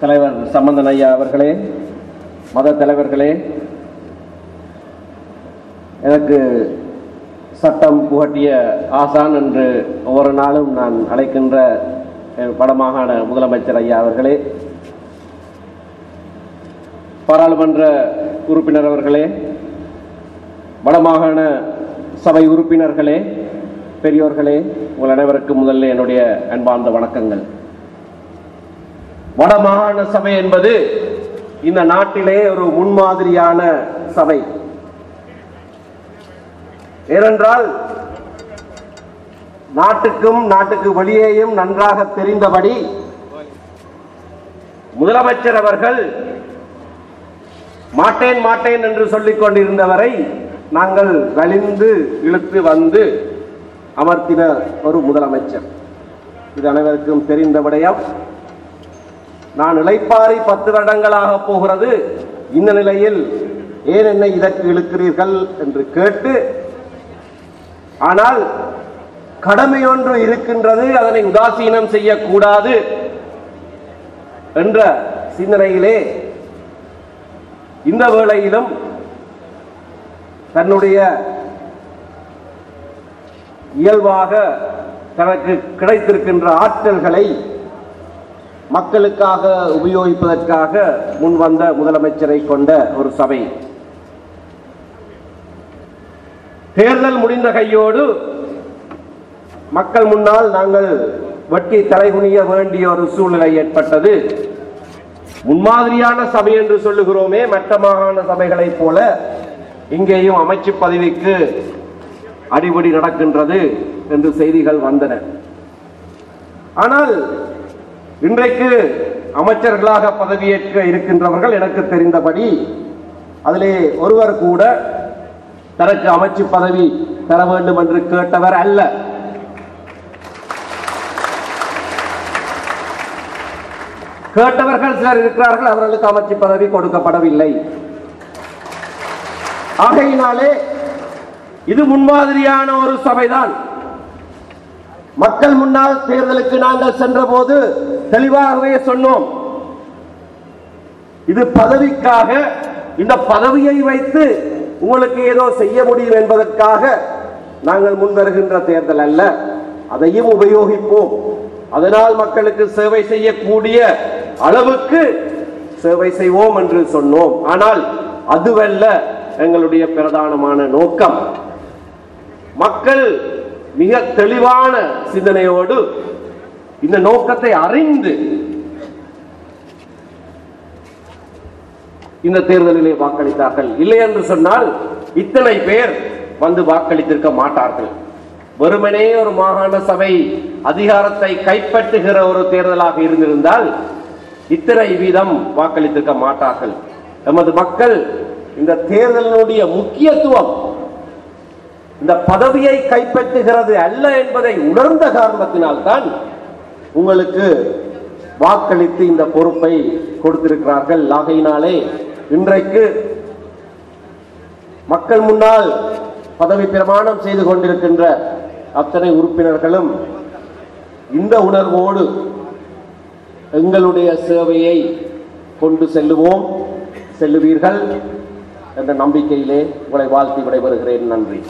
தலைவர் சம்பந்தன் ஐயா அவர்களே மத தலைவர்களே எனக்கு சட்டம் புகட்டிய ஆசான் என்று ஒவ்வொரு நாளும் நான் அழைக்கின்ற வடமாகாண முதலமைச்சர் ஐயா அவர்களே பாராளுமன்ற உறுப்பினர் அவர்களே வடமாகாண சபை உறுப்பினர்களே பெரியோர்களே உங்கள் அனைவருக்கும் முதல்ல என்னுடைய அன்பார்ந்த வணக்கங்கள். வடமாகாண சபை என்பது இந்த நாட்டிலே ஒரு முன்மாதிரியான சபை. ஏனென்றால் நாட்டுக்கும் நாட்டுக்கு வெளியேயும் நன்றாக தெரிந்தபடி முதலமைச்சர் அவர்கள் மாட்டேன் மாட்டேன் என்று சொல்லிக் கொண்டிருந்தவரை நாங்கள் வலிந்து இழுத்து வந்து அமர்த்தின ஒரு முதலமைச்சர். இது அனைவருக்கும் தெரிந்த விடயம். நான் இழைப்பாறை பத்து வருடங்களாக போகிறது. இந்த நிலையில் ஏன் என்னை இதற்கு இழுக்கிறீர்கள் என்று கேட்டு ஆனால் கடமை ஒன்று இருக்கின்றது அதனை உதாசீனம் செய்யக்கூடாது என்ற சிந்தனையிலே இந்த வேளையிலும் தன்னுடைய இயல்பாக தனக்கு கிடைத்திருக்கின்ற ஆற்றல்களை மக்களுக்காக உபயோகிப்பதற்காக முன்வந்த முதலமைச்சரை கொண்ட ஒரு சபை. தேர்தல் முடிந்த கையோடு மக்கள் முன்னால் நாங்கள் வெட்டி தலைகுனிய வேண்டிய ஒரு சூழ்நிலை ஏற்பட்டது. முன்மாதிரியான சபை என்று சொல்லுகிறோமே மற்ற மாகாண சபைகளைப் போல இங்கேயும் அமைச்சு பதவிக்கு அடிபடி நடக்கின்றது என்று செய்திகள் வந்தன. ஆனால் இன்றைக்கு அமைச்சர்களாக பதவியேற்க இருக்கின்றவர்கள் எனக்கு தெரிந்தபடி அதிலே ஒருவர் கூட தனக்கு அமைச்சு பதவி தர வேண்டும் என்று கேட்டவர் அல்ல. கேட்டவர்கள் சிலர் இருக்கிறார்கள் அவர்களுக்கு அமைச்சு பதவி கொடுக்கப்படவில்லை. ஆகையினாலே இது முன்மாதிரியான ஒரு சபைதான். மக்கள் முன்னால் தேர்தலுக்கு நாங்கள் சென்ற போது தெளிவாகவே சொன்னோம். இது பதவிக்காக இந்த பதவியை வைத்து உங்களுக்கு ஏதோ செய்ய முடியும் என்பதற்காக நாங்கள் முன்வருகின்ற தேர்தல் அல்ல. அதையும் உபயோகிப்போம். அதனால் மக்களுக்கு சேவை செய்யக்கூடிய அளவுக்கு சேவை செய்வோம் என்று சொன்னோம். ஆனால் அதுவல்ல எங்களுடைய பிரதானமான நோக்கம். மக்கள் மிக தெளிவான சிந்தனையோடு இந்த நோக்கத்தை அறிந்து இந்த தேர்தலிலே வாக்களித்தார்கள். இல்லை என்று சொன்னால் இத்தனை பேர் வந்து வாக்களித்திருக்க மாட்டார்கள். வெறுமனே ஒரு மாகாண சபை அதிகாரத்தை கைப்பற்றுகிற ஒரு தேர்தலாக இருந்திருந்தால் இத்தனை வீதம் வாக்களித்திருக்க மாட்டார்கள். எமது மக்கள் இந்த தேர்தலினுடைய முக்கியத்துவம் இந்த பதவியை கைப்பற்றுகிறது அல்ல என்பதை உணர்ந்த காரணத்தினால்தான் உங்களுக்கு வாக்களித்து இந்த பொறுப்பை கொடுத்திருக்கிறார்கள். ஆகையினாலே இன்றைக்கு மக்கள் முன்னால் பதவி பிரமாணம் செய்து கொண்டிருக்கின்ற அத்தனை உறுப்பினர்களும் இந்த உணர்வோடு எங்களுடைய சேவையை கொண்டு செல்லுவோம். செல்லுவீர்கள் என்ற நம்பிக்கையிலே உங்களை வாழ்த்தி விடைபெறுகிறேன். நன்றி.